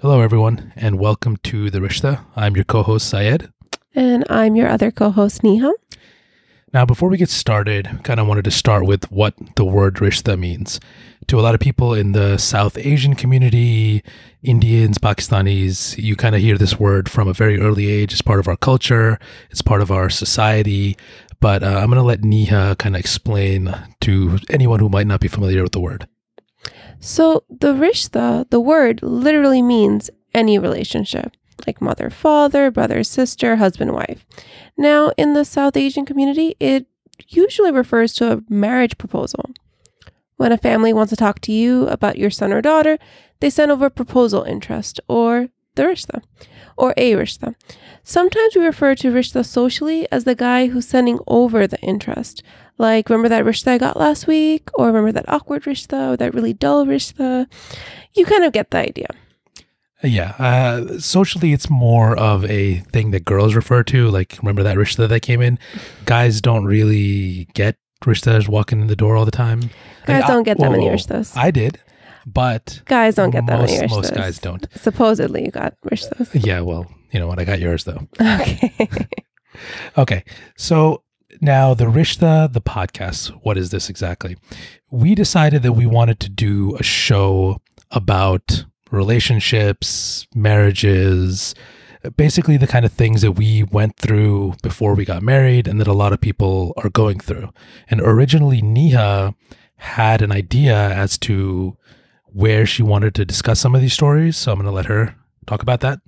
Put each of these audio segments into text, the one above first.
Hello, everyone, and welcome to The Rishta. I'm your co host, Syed. And I'm your other co host, Niha. Now, before we get started, kind of wanted to start with what the word Rishta means. To a lot of people in the South Asian community, Indians, Pakistanis, you kind of hear this word from a very early age. It's part of our culture, it's part of our society. But uh, I'm going to let Niha kind of explain to anyone who might not be familiar with the word. So, the rishta, the word literally means any relationship, like mother, father, brother, sister, husband, wife. Now, in the South Asian community, it usually refers to a marriage proposal. When a family wants to talk to you about your son or daughter, they send over proposal interest or the rishta or a rishta. Sometimes we refer to rishta socially as the guy who's sending over the interest, like, remember that rishta I got last week? Or remember that awkward rishta or that really dull rishta? You kind of get the idea. Yeah. Uh, socially, it's more of a thing that girls refer to. Like, remember that rishta that came in? Guys don't really get rishtas walking in the door all the time. Guys mean, don't get I, that many rishtas. I did, but guys don't get that most, many rishtas. Most guys don't. Supposedly, you got rishtas. Yeah. Well, you know what? I got yours though. Okay. okay. So now, the Rishta, the podcast, what is this exactly? We decided that we wanted to do a show about relationships, marriages, basically the kind of things that we went through before we got married and that a lot of people are going through. And originally, Niha had an idea as to where she wanted to discuss some of these stories. So I'm going to let her talk about that.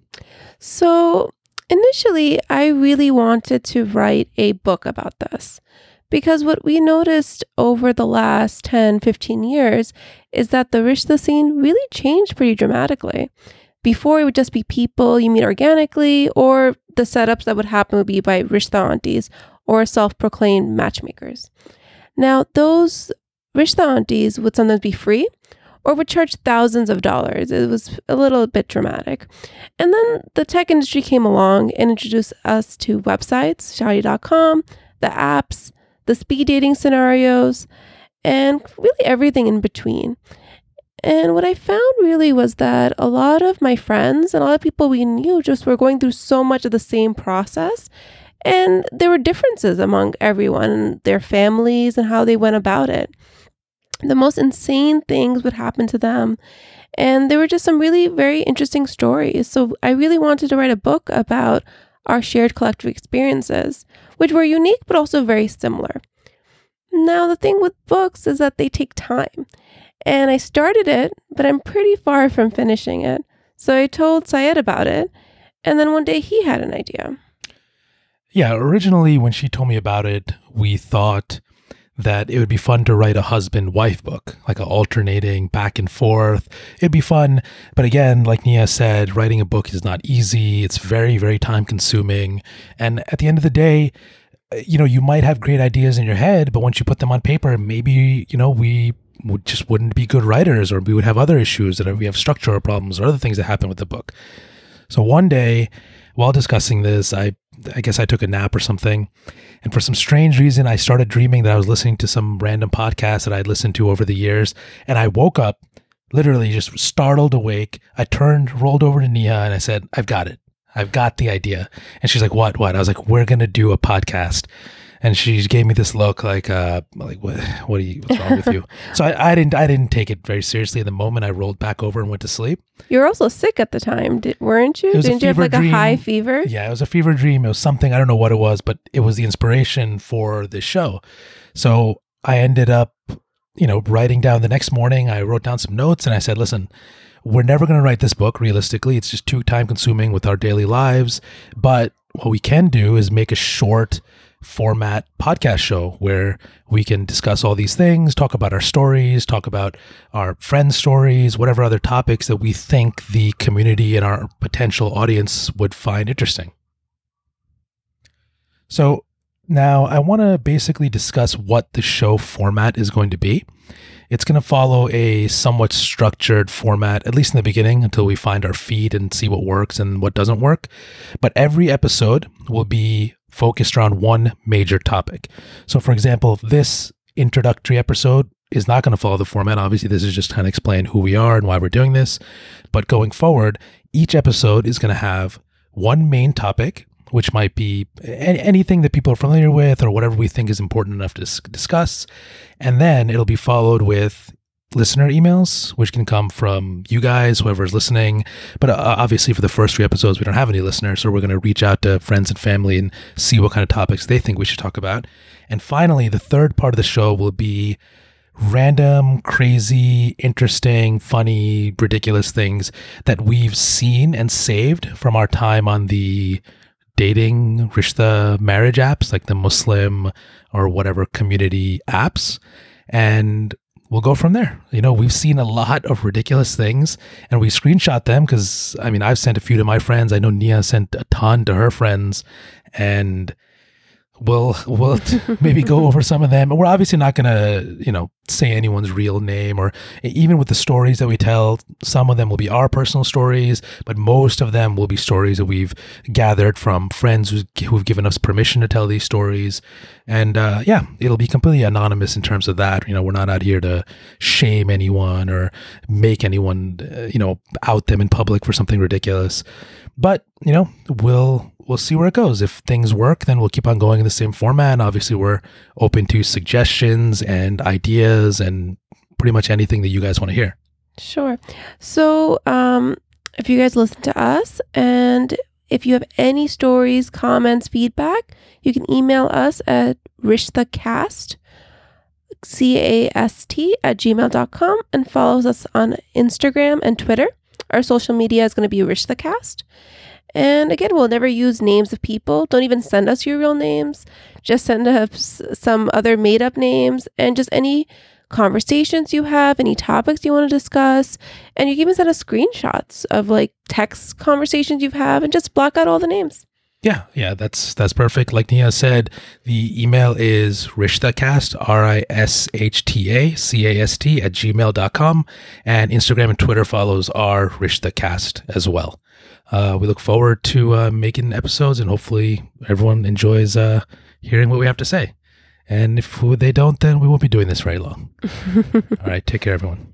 So Initially, I really wanted to write a book about this because what we noticed over the last 10, 15 years is that the Rishta scene really changed pretty dramatically. Before, it would just be people you meet organically, or the setups that would happen would be by Rishta aunties or self proclaimed matchmakers. Now, those Rishta aunties would sometimes be free, or would charge thousands of dollars. It was a little bit dramatic. And then the tech industry came along and introduced us to websites, Shaadi.com, the apps, the speed dating scenarios, and really everything in between. And what I found really was that a lot of my friends and a lot of people we knew just were going through so much of the same process. And there were differences among everyone, their families, and how they went about it the most insane things would happen to them. And there were just some really very interesting stories. So I really wanted to write a book about our shared collective experiences, which were unique but also very similar. Now, the thing with books is that they take time. And I started it, but I'm pretty far from finishing it. So I told Syed about it. And then one day he had an idea. Yeah, originally, when she told me about it, we thought that it would be fun to write a husband wife book, like a alternating back and forth. It'd be fun. But again, like Niha said, writing a book is not easy. It's very, very time consuming. And at the end of the day, uh, you know, you might have great ideas in your head, but once you put them on paper, maybe, you know, we would just wouldn't be good writers or we would have other issues that we have structural problems or other things that happen with the book. So one day, while discussing this, I I guess I took a nap or something. And for some strange reason, I started dreaming that I was listening to some random podcast that I'd listened to over the years. And I woke up literally just startled awake. I turned, rolled over to Niha, and I said, I've got it. I've got the idea. And she's like, What? What? I was like, We're going to do a podcast and she gave me this look like uh like what what are you what's wrong with you? So I, I didn't i didn't take it very seriously the moment i rolled back over and went to sleep. You were also sick at the time did, weren't you? Didn't you have like dream. a high fever? Yeah it was a fever dream. It was something i don't know what it was but it was the inspiration for the show. So i ended up you know writing down the next morning i wrote down some notes and i said listen we're never going to write this book realistically. It's just too time consuming with our daily lives. But what we can do is make a short format podcast show where we can discuss all these things, talk about our stories, talk about our friends' stories, whatever other topics that we think the community and our potential audience would find interesting. So, now I want to basically discuss what the show format is going to be. It's going to follow a somewhat structured format, at least in the beginning, until we find our feed and see what works and what doesn't work. But every episode will be focused around one major topic. So, for example, this introductory episode is not going to follow the format. Obviously, this is just kind of explain who we are and why we're doing this. But going forward, Each episode is going to have one main topic, which might be anything that people are familiar with or whatever we think is important enough to discuss. And then it'll be followed with listener emails, which can come from you guys, whoever's listening. But uh, obviously, for the first three episodes, we don't have any listeners, so we're going to reach out to friends and family and see what kind of topics they think we should talk about. And finally, the third part of the show will be random, crazy, interesting, funny, ridiculous things that we've seen and saved from our time on the dating rishta marriage apps like the muslim or whatever community apps and we'll go from there. You know, we've seen a lot of ridiculous things and we screenshot them because I mean, I've sent a few to my friends. I know Niha sent a ton to her friends and we'll we'll maybe go over some of them. We're obviously not to, you know, say anyone's real name or even with the stories that we tell, some of them will be our personal stories, but most of them will be stories that we've gathered from friends who've given us permission to tell these stories. And uh, yeah, it'll be completely anonymous in terms of that. You know, we're not out here to shame anyone or make anyone, uh, you know, out them in public for something ridiculous. But, you know, we'll we'll see where it goes. If things work, then we'll keep on going in the same format. And obviously, we're open to suggestions and ideas and pretty much anything that you guys want to hear. Sure. So, um, if you guys listen to us and if you have any stories, comments, feedback, you can email us at rishtacast, C-A-S-T, at gmail.com and follow us on Instagram and Twitter. Our social media is going to be Rishtacast. And again, we'll never use names of people. Don't even send us your real names. Just send us some other made up names and just any conversations you have, any topics you want to discuss. And you can even send us screenshots of like text conversations you've had and just block out all the names. Yeah, yeah, that's that's perfect. Like Niha said, the email is rishtacast, R I S H T A C A S T, at gmail.com. And Instagram and Twitter follows are rishtacast as well uh, we look forward to uh, making episodes and hopefully everyone enjoys uh, hearing what we have to say. And if they don't, then we won't be doing this very long. All right. Take care, everyone.